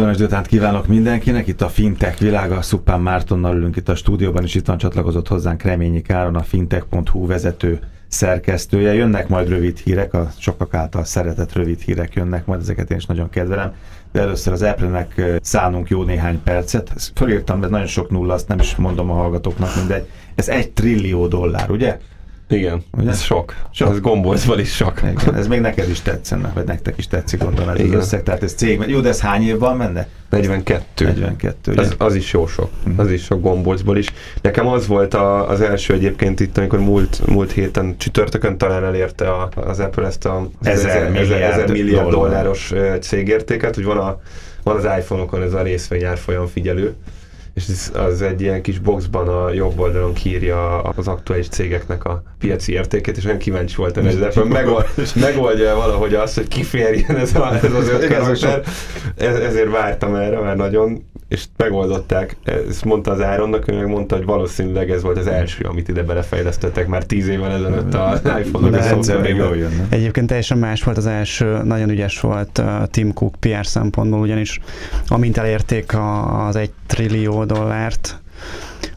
Kellemes délután kívánok mindenkinek, itt a Fintech világa, Szupán Mártonnal ülünk itt a stúdióban, és itt van csatlakozott hozzánk Reményi Káron, a fintech.hu vezető szerkesztője. Jönnek majd rövid hírek, a sokak által szeretett rövid hírek jönnek, majd ezeket én is nagyon kedvelem. De először az Apple-nek szánunk jó néhány percet. Ezt fölírtam, de nagyon sok nulla, azt nem is mondom a hallgatóknak, mindegy. Ez egy trillió dollár, ugye? Igen, Ugye? ez sok. sok. Ez gombolcval is sok. Igen, ez még neked is tetszene, vagy nektek is tetszik gondolom ez Igen. az összeg, tehát ez cég. Jó, de ez hány évben menne? 42. 42, az, az is jó sok. Uh-huh. Az is sok gombolcból is. Nekem az volt a, az első egyébként itt, amikor múlt, múlt héten csütörtökön talán elérte a, az Apple ezt a ezer, milliárd, ezer milliárd dolláros cégértéket, hogy van, a, van az iPhone-okon ez a részvényárfolyam figyelő, és ez, az egy ilyen kis boxban a jobb oldalon kírja az aktuális cégeknek a piaci értékét, és olyan kíváncsi voltam, hogy ez megold, megoldja valahogy azt, hogy kiférjen ez, a, ez az öt karakter. Ez, ezért vártam erre, mert nagyon és megoldották. Ezt mondta az Áronnak, ő meg mondta, hogy valószínűleg ez volt az első, amit ide belefejlesztettek már tíz évvel ezelőtt a iPhone-nak a Egyébként teljesen más volt az első, nagyon ügyes volt uh, Tim Cook PR szempontból, ugyanis amint elérték az egy trillió dollárt,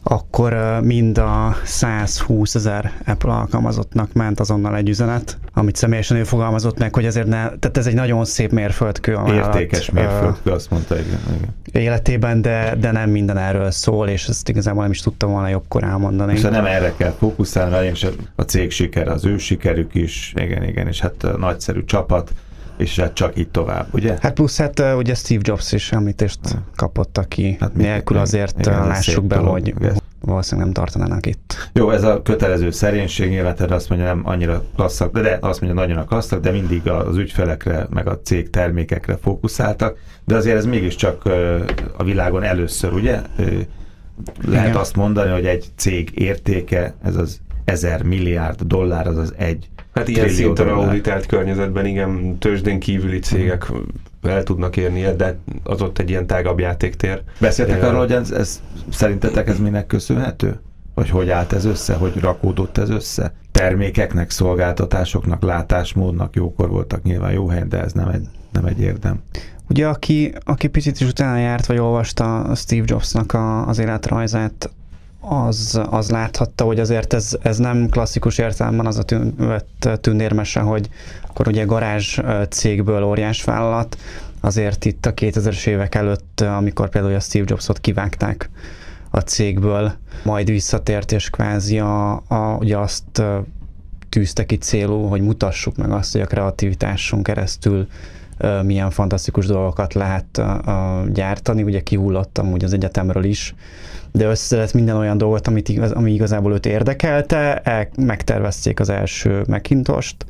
akkor mind a 120 ezer Apple alkalmazottnak ment azonnal egy üzenet, amit személyesen ő fogalmazott meg, hogy ezért ne, tehát ez egy nagyon szép mérföldkő. A Értékes mérföldkő, azt mondta, igen, igen. Életében, de, de nem minden erről szól, és ezt igazából nem is tudtam volna jobbkor elmondani. És nem erre kell fókuszálni, és a cég siker, az ő sikerük is, igen, igen, és hát nagyszerű csapat, és hát csak így tovább, ugye? Hát plusz hát ugye Steve Jobs is említést kapott, aki hát nélkül azért igen, lássuk be, hogy valószínűleg nem tartanának itt. Jó, ez a kötelező szerénység nyilván azt mondja, nem annyira klasszak, de, de azt mondja, nagyon a klasszak, de mindig az ügyfelekre, meg a cég termékekre fókuszáltak, de azért ez mégiscsak a világon először, ugye? Lehet Igen. azt mondani, hogy egy cég értéke, ez az ezer milliárd dollár, az az egy Hát ilyen szinten auditált környezetben igen, tőzsdén kívüli cégek el tudnak érni, de az ott egy ilyen tágabb játéktér. Beszéltek arról, hogy ez, ez szerintetek ez minek köszönhető? Vagy hogy állt ez össze? Hogy rakódott ez össze? Termékeknek, szolgáltatásoknak, látásmódnak jókor voltak nyilván jó helyen, de ez nem egy, nem egy érdem. Ugye aki, aki picit is utána járt, vagy olvasta Steve Jobsnak a, az életrajzát, az, az láthatta, hogy azért ez, ez nem klasszikus értelemben az a tűn, tűnérmese, hogy akkor ugye garázs cégből óriás vállalat, azért itt a 2000-es évek előtt, amikor például a Steve Jobsot kivágták a cégből, majd visszatért, és kvázi a, a, ugye azt tűzte ki célú, hogy mutassuk meg azt, hogy a kreativitásunk keresztül milyen fantasztikus dolgokat lehet gyártani. Ugye kihullottam úgy az egyetemről is, de összeszedett minden olyan dolgot, amit igaz, ami igazából őt érdekelte, el, megtervezték az első Macintost,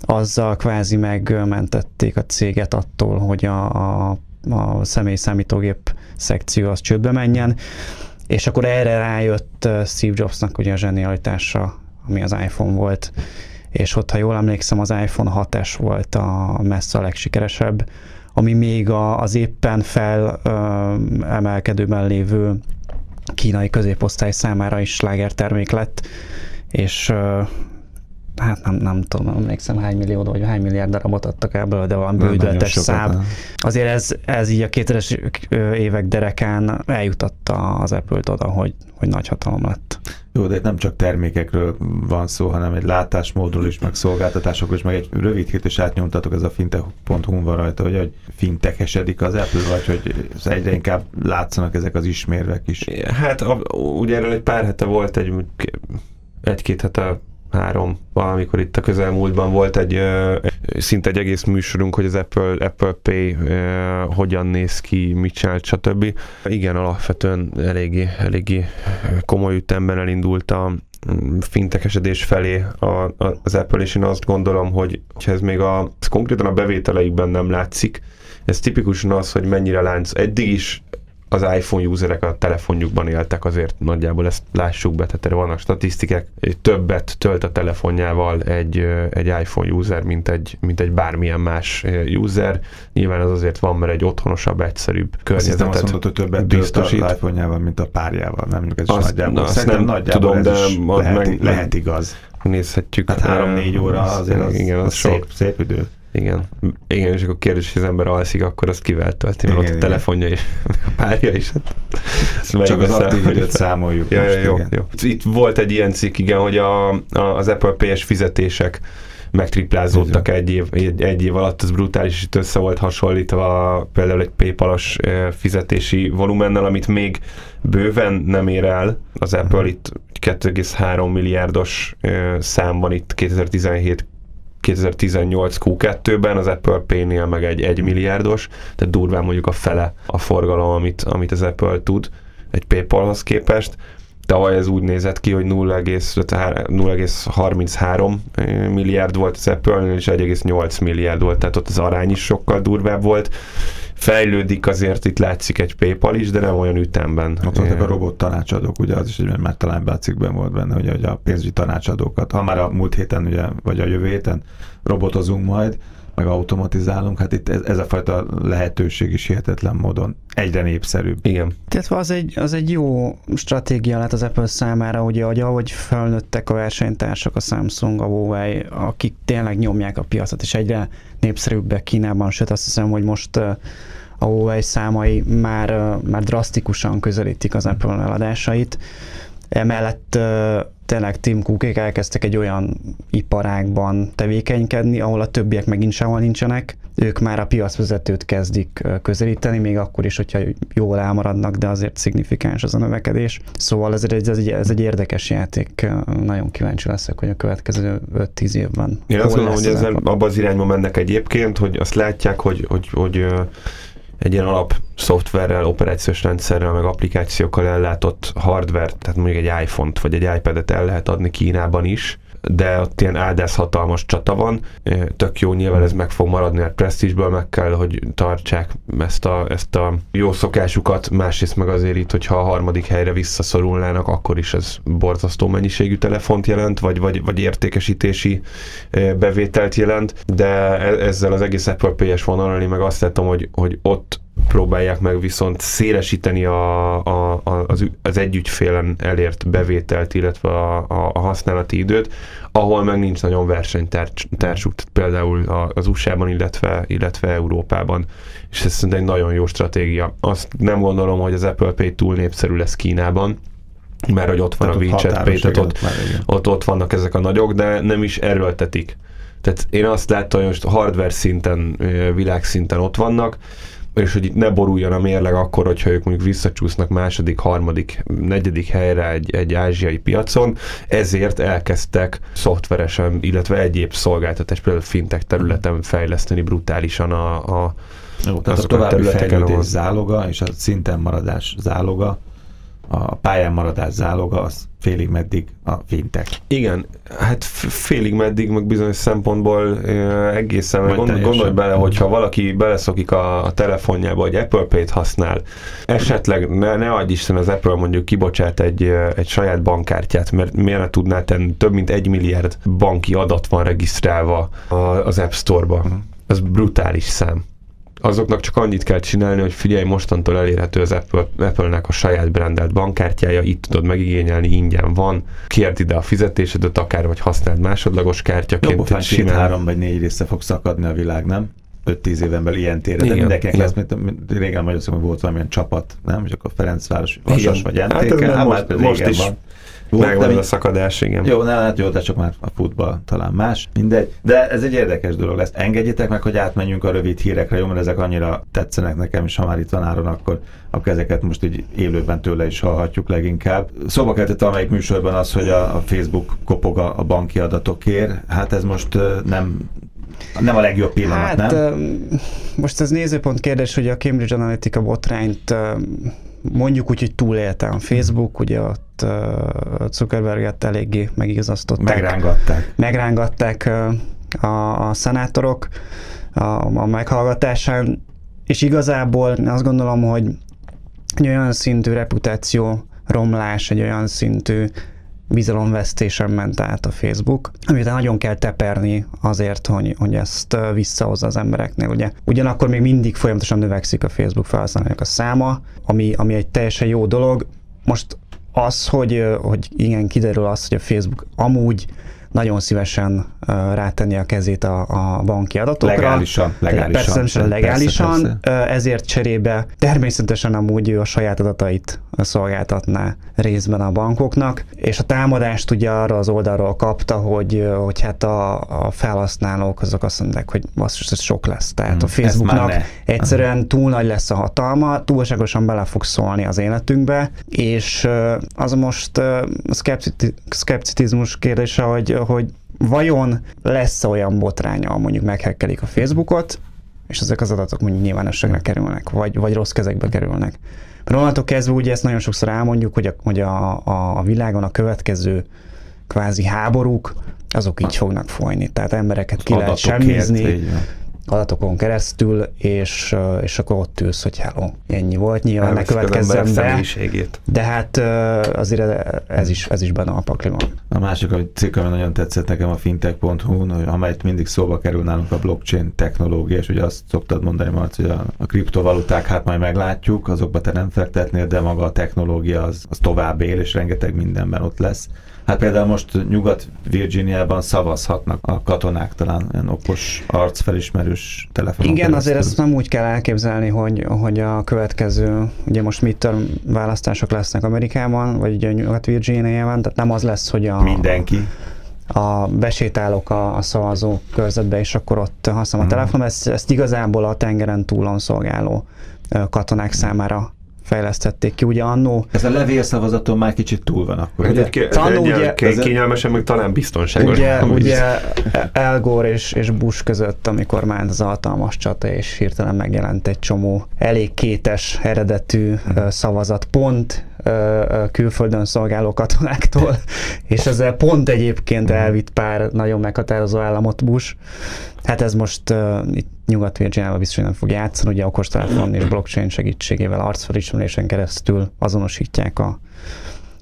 azzal kvázi megmentették a céget attól, hogy a, a, a személy számítógép szekció az csődbe menjen, és akkor erre rájött Steve Jobsnak ugye a zsenialitása, ami az iPhone volt, és ott, ha jól emlékszem, az iPhone 6S volt a messze a legsikeresebb, ami még a, az éppen fel emelkedőben lévő kínai középosztály számára is slágertermék lett, és hát nem, nem tudom, emlékszem hány millió vagy hány milliárd darabot adtak ebből, de valami bődöltes szám. Azért ez, ez így a 2000-es évek derekán eljutatta az Apple-t oda, hogy, hogy nagy hatalom lett. Jó, de itt nem csak termékekről van szó, hanem egy látásmódról is, meg szolgáltatásokról is, meg egy rövid hét is átnyomtatok, ez a fintech.hu van rajta, hogy, hogy fintechesedik az Apple, vagy hogy egyre inkább látszanak ezek az ismérvek is. Hát ugye erről egy pár hete volt egy egy-két hete három, valamikor itt a közelmúltban volt egy szinte egy egész műsorunk, hogy az Apple, Apple Pay hogyan néz ki, mit csinál, stb. Igen, alapvetően eléggé, eléggé komoly ütemben elindult a fintekesedés felé a, az Apple, és én azt gondolom, hogy ez még a, ez konkrétan a bevételeikben nem látszik, ez tipikusan az, hogy mennyire lánc. Eddig is az iPhone userek a telefonjukban éltek, azért nagyjából ezt lássuk be, tehát erre vannak statisztikák, többet tölt a telefonjával egy, egy iPhone user, mint egy, mint egy bármilyen más user. Nyilván az azért van, mert egy otthonosabb, egyszerűbb környezetet azt mondod, hogy többet biztosít. az iPhone-jával, mint a párjával, nem ez azt, nagyjából. Na, azt nem nagyjából tudom, de lehet, meg, lehet igaz. Nézhetjük. Hát három-négy óra azért az, igen, az, az szép, szép idő. Igen. Igen, és akkor kérdés, hogy az ember alszik, akkor azt kivel tölti, mert ott a telefonja is, a párja is. Hát, Csak az aktív időt számoljuk. Ja, most, jó, jó. Itt volt egy ilyen cikk, igen, hogy a, a, az Apple Pay-es fizetések megtriplázódtak egy év, egy, egy év alatt, ez brutális, itt össze volt hasonlítva például egy PayPal-os fizetési volumennel, amit még bőven nem ér el az Apple, itt 2,3 milliárdos szám van itt 2017 2018 Q2-ben, az Apple Pay-nél meg egy 1 milliárdos, tehát durván mondjuk a fele a forgalom, amit, amit az Apple tud egy PayPal-hoz képest. Tavaly ez úgy nézett ki, hogy 0,33 eh, milliárd volt az Apple, és 1,8 milliárd volt, tehát ott az arány is sokkal durvább volt. Fejlődik azért, itt látszik egy PayPal is, de nem olyan ütemben. Ott voltak a robot tanácsadók, ugye az is, hogy már talán cikkben volt benne, hogy a pénzügyi tanácsadókat, ha már a múlt héten, ugye, vagy a jövő héten robotozunk majd, meg automatizálunk, hát itt ez, ez a fajta lehetőség is hihetetlen módon egyre népszerűbb. Igen. Tehát az egy, az egy jó stratégia lett az Apple számára, ugye, hogy ahogy felnőttek a versenytársak, a Samsung, a Huawei, akik tényleg nyomják a piacot, és egyre népszerűbbek Kínában, sőt azt hiszem, hogy most a Huawei számai már, már drasztikusan közelítik az Apple eladásait. Emellett tényleg Tim Cookék elkezdtek egy olyan iparágban tevékenykedni, ahol a többiek megint sehol nincsenek. Ők már a piacvezetőt kezdik közelíteni, még akkor is, hogyha jól elmaradnak, de azért szignifikáns az a növekedés. Szóval ez egy, ez egy, ez egy érdekes játék. Nagyon kíváncsi leszek, hogy a következő 5-10 évben. Én azt gondolom, hogy ezzel abban az irányba mennek egyébként, hogy azt látják, hogy, hogy, hogy egy ilyen alap szoftverrel, operációs rendszerrel, meg applikációkkal ellátott hardware, tehát mondjuk egy iPhone-t vagy egy iPad-et el lehet adni Kínában is, de ott ilyen áldász hatalmas csata van. Tök jó, nyilván ez meg fog maradni, mert presztízsből meg kell, hogy tartsák ezt a, ezt a jó szokásukat, másrészt meg azért itt, hogyha a harmadik helyre visszaszorulnának, akkor is ez borzasztó mennyiségű telefont jelent, vagy, vagy, vagy értékesítési bevételt jelent, de e, ezzel az egész Apple Pay-es vonalon én meg azt látom, hogy, hogy ott próbálják meg viszont szélesíteni a, a, az, az együttfélen elért bevételt, illetve a, a, a használati időt, ahol meg nincs nagyon versenytársuk, például az USA-ban, illetve, illetve Európában. És ez szerintem egy nagyon jó stratégia. Azt nem gondolom, hogy az Apple Pay túl népszerű lesz Kínában, mert hogy ott van tehát a WeChat Pay, tehát ott, ott, ott vannak ezek a nagyok, de nem is erőltetik. Tehát én azt láttam, hogy most hardware szinten, világszinten ott vannak, és hogy itt ne boruljon a mérleg akkor, hogyha ők mondjuk visszacsúsznak második, harmadik, negyedik helyre egy, egy ázsiai piacon, ezért elkezdtek szoftveresen, illetve egyéb szolgáltatás, például fintech területen fejleszteni brutálisan a, a jó, tehát a további fejlődés záloga és a szinten maradás záloga a pályán maradás záloga az félig meddig a fintech. Igen, hát félig meddig, meg bizonyos szempontból egészen, meg gond, gondolj bele, hogyha valaki beleszokik a, a telefonjába, hogy Apple Pay-t használ, esetleg ne, ne adj Isten az Apple mondjuk kibocsát egy, egy saját bankkártyát, mert miért ne tudná tenni, több mint egy milliárd banki adat van regisztrálva az App Store-ba. Uh-huh. Ez brutális szám azoknak csak annyit kell csinálni, hogy figyelj, mostantól elérhető az Apple, Apple-nek a saját brandelt bankkártyája, itt tudod megigényelni, ingyen van, kérd ide a fizetésedet, akár vagy használd másodlagos kártyaként. Jobb, simán... három vagy négy része fog szakadni a világ, nem? 5-10 éven belül ilyen téren, de mindenkinek lesz, mint, mint régen Magyarországon volt valamilyen csapat, nem? És akkor Ferencváros, Vasas vagy NTK, hát, hát most, most is van. Megvan a szakadás, igen. Jó, ne, hát jó, de csak már a futball talán más, mindegy. De ez egy érdekes dolog lesz. Engedjétek meg, hogy átmenjünk a rövid hírekre, jó, mert ezek annyira tetszenek nekem, és ha már itt van Áron, akkor, akkor ezeket most így élőben tőle is hallhatjuk leginkább. Szóba kellett amelyik műsorban az, hogy a, a Facebook kopog a, a banki adatokért. Hát ez most nem nem a legjobb pillanat, hát, nem? Most ez nézőpont kérdés, hogy a Cambridge Analytica botrányt mondjuk úgy, hogy túlélte a Facebook, ugye ott Zuckerberget eléggé megigazasztották. Megrángatták. Megrángatták a, a szenátorok a, a meghallgatásán, és igazából azt gondolom, hogy egy olyan szintű reputáció romlás, egy olyan szintű bizalomvesztésen ment át a Facebook, amit nagyon kell teperni azért, hogy, hogy ezt visszahozza az embereknél. Ugye. Ugyanakkor még mindig folyamatosan növekszik a Facebook felhasználók a száma, ami, ami egy teljesen jó dolog. Most az, hogy, hogy igen, kiderül az, hogy a Facebook amúgy nagyon szívesen rátenni a kezét a, a banki adatokra. Legálisan, legálisan. Persze, legálisan, persze, persze. ezért cserébe természetesen amúgy ő a saját adatait szolgáltatná részben a bankoknak, és a támadást ugye arra az oldalról kapta, hogy, hogy hát a, a felhasználók azok azt mondják, hogy az, ez sok lesz. Tehát hmm, a Facebooknak egyszerűen túl nagy lesz a hatalma, túlságosan bele fog szólni az életünkbe, és az most szkepticizmus kérdése, hogy, hogy vajon lesz olyan botránya, mondjuk meghekkelik a Facebookot, és ezek az adatok mondjuk nyilvánosságra kerülnek, vagy, vagy rossz kezekbe kerülnek. Mert onnantól kezdve ugye ezt nagyon sokszor elmondjuk, hogy a, hogy a, a, a világon a következő kvázi háborúk, azok így fognak folyni. Tehát embereket ki lehet semmizni, adatokon keresztül, és, és akkor ott ülsz, hogy hello, ennyi volt, nyilván ne következzen be, de hát azért ez is, ez is benne a pakliban. A másik a cikk, ami nagyon tetszett nekem a fintech.hu, amelyet mindig szóba kerül nálunk a blockchain technológia, és ugye azt szoktad mondani, Marci, hogy a, a kriptovaluták, hát majd meglátjuk, azokba te nem fektetnél, de maga a technológia az, az tovább él, és rengeteg mindenben ott lesz. Hát például most Nyugat-Virginiában szavazhatnak a katonák talán ilyen okos arcfelismerős telefonon Igen, azért ezt nem úgy kell elképzelni, hogy, hogy a következő, ugye most midterm választások lesznek Amerikában, vagy ugye Nyugat-Virginiában, tehát nem az lesz, hogy a... Mindenki. a besétálok a, a szavazó körzetbe, és akkor ott használom a hmm. telefon, ezt, ezt igazából a tengeren túlon szolgáló katonák számára fejlesztették ki. Ugye annó... Ez a levélszavazaton már kicsit túl van akkor, ugye? Egy, Tanul, ugye kényelmesen, meg talán biztonságos. Ugye, ugye El Gore és, és Bush között, amikor már az altalmas csata, és hirtelen megjelent egy csomó elég kétes eredetű hmm. szavazat pont külföldön szolgáló katonáktól, és ezzel pont egyébként elvitt pár nagyon meghatározó államot Bush. Hát ez most uh, itt nyugat virginiában biztos nem fog játszani, ugye okostelefon és blockchain segítségével arcfelismerésen keresztül azonosítják a,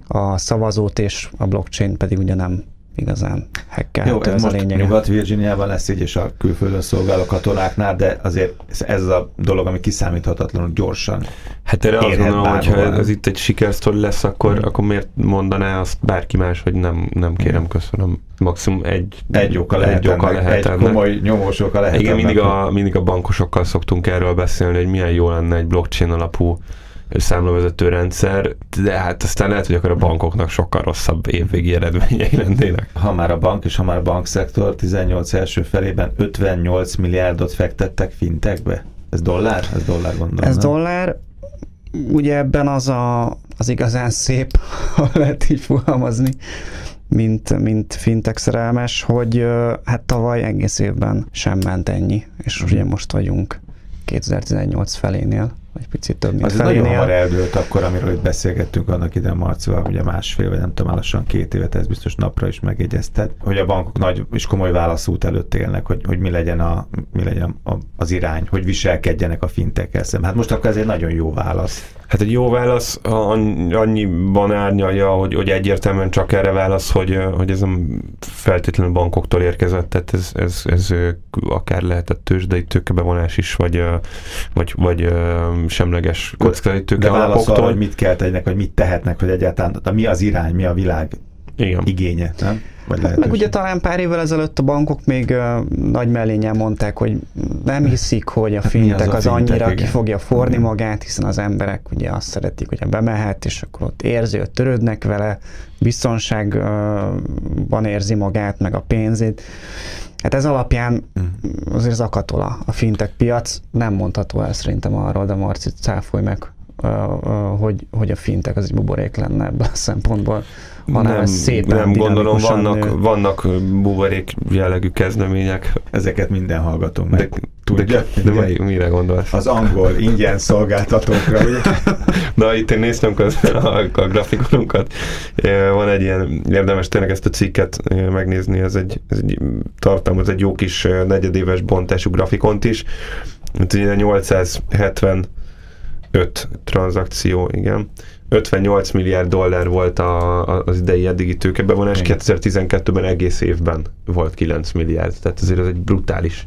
a szavazót, és a blockchain pedig ugye nem igazán hekkel. Jó, ez most Nyugat-Virginiában lesz így, és a külföldön szolgáló katonáknál, de azért ez a dolog, ami kiszámíthatatlanul gyorsan Hát erre azt gondolom, hogy ha ez itt egy sikersztori lesz, akkor, hmm. akkor miért mondaná azt bárki más, hogy nem, nem kérem, köszönöm. Maximum egy, egy oka lehet, egy, oka lehet egy komoly nyomós oka lehet. Igen, mindig a, mindig a bankosokkal szoktunk erről beszélni, hogy milyen jó lenne egy blockchain alapú számlavezető rendszer, de hát aztán lehet, hogy akkor a bankoknak sokkal rosszabb évvégi eredményei lennének. Ha már a bank és ha már a bankszektor 18 első felében 58 milliárdot fektettek fintekbe. Ez dollár? Ez dollár gondolom. Ez nem? dollár. Ugye ebben az a, az igazán szép, ha lehet így fogalmazni, mint, mint fintech szerelmes, hogy hát tavaly egész évben sem ment ennyi, és ugye most vagyunk 2018 felénél egy picit több, mint Az nagyon hamar eldőlt akkor, amiről itt beszélgettünk annak ide Marcival, ugye másfél, vagy nem tudom, lassan két évet, ez biztos napra is megjegyezted, hogy a bankok nagy és komoly válaszút előtt élnek, hogy, hogy mi legyen, a, mi legyen a, az irány, hogy viselkedjenek a fintekkel szemben. Hát most akkor ez egy nagyon jó válasz. Hát egy jó válasz annyiban árnyalja, hogy, hogy egyértelműen csak erre válasz, hogy, hogy ez a feltétlenül bankoktól érkezett, tehát ez, ez, ez akár lehetett tőzsdei tőkebevonás is, vagy, vagy, vagy semleges kockázati tőkealapoktól. De hogy mit kell tegyenek, hogy mit tehetnek, hogy egyáltalán mi az irány, mi a világ Igen. igénye, nem? Vagy hát meg ugye talán pár évvel ezelőtt a bankok még uh, nagy mellényen mondták, hogy nem hiszik, hogy a hát fintek az, az annyira fintek, ki fogja forni igen. magát, hiszen az emberek ugye azt szeretik, hogy bemehet, és akkor ott érzi, hogy törődnek vele, biztonságban érzi magát, meg a pénzét. Hát ez alapján mhm. azért zakatol a, a fintek piac, nem mondható el szerintem arról, de Marci cáfolj meg, hogy, hogy a fintek az egy buborék lenne ebből a szempontból hanem nem, ez szépen Nem gondolom, vannak, vannak buborék jellegű kezdemények. Ezeket minden hallgatom meg. De, tudja, de, de, de mire gondolsz? Az angol ingyen szolgáltatókra, ugye? Na, itt én néztem közben a, a grafikonunkat. Van egy ilyen, érdemes tényleg ezt a cikket megnézni, ez egy, ez egy tartalmaz egy jó kis negyedéves bontású grafikont is. Itt ugye 875 tranzakció, igen. 58 milliárd dollár volt a, a, az idei eddigi tőkebevonás, 2012-ben egész évben volt 9 milliárd, tehát azért ez egy brutális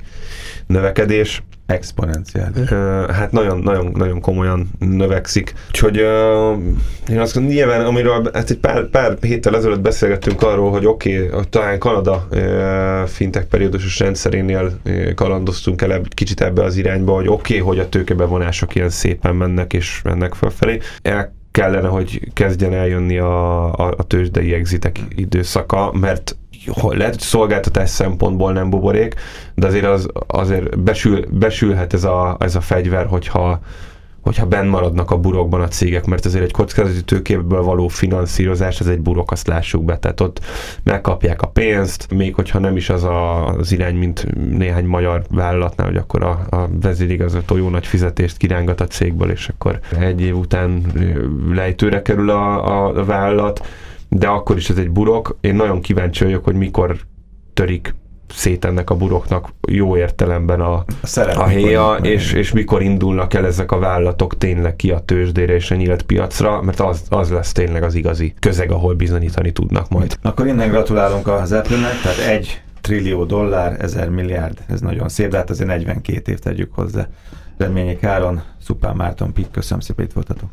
növekedés. Exponenciális. Hát nagyon, nagyon, nagyon komolyan növekszik. Úgyhogy én azt mondom, nyilván, amiről hát egy pár, pár héttel ezelőtt beszélgettünk arról, hogy oké, okay, talán Kanada fintech periódusos rendszerénél kalandoztunk el kicsit ebbe az irányba, hogy oké, okay, hogy a tőkebevonások ilyen szépen mennek és mennek felfelé. El kellene, hogy kezdjen eljönni a, a, a tőzsdei exitek időszaka, mert lehet szolgáltatás szempontból nem buborék, de azért az, azért besül, besülhet ez a, ez a fegyver, hogyha, hogyha benn maradnak a burokban a cégek, mert azért egy kockázati tőkéből való finanszírozás, ez egy burok, azt lássuk be, tehát ott megkapják a pénzt, még hogyha nem is az a, az irány, mint néhány magyar vállalatnál, hogy akkor a, a vezérigazgató jó nagy fizetést kirángat a cégből, és akkor egy év után lejtőre kerül a, a vállalat, de akkor is ez egy burok. Én nagyon kíváncsi vagyok, hogy mikor törik szét ennek a buroknak jó értelemben a, a, a héja, és, és mikor indulnak el ezek a vállalatok tényleg ki a tőzsdére és a nyílt piacra, mert az, az lesz tényleg az igazi közeg, ahol bizonyítani tudnak majd. Akkor innen gratulálunk az Apple-nek, tehát egy trillió dollár, ezer milliárd, ez nagyon szép, de hát azért 42 év tegyük hozzá. Remények Áron, Szupán Márton Pik, köszönöm szépen, itt voltatok.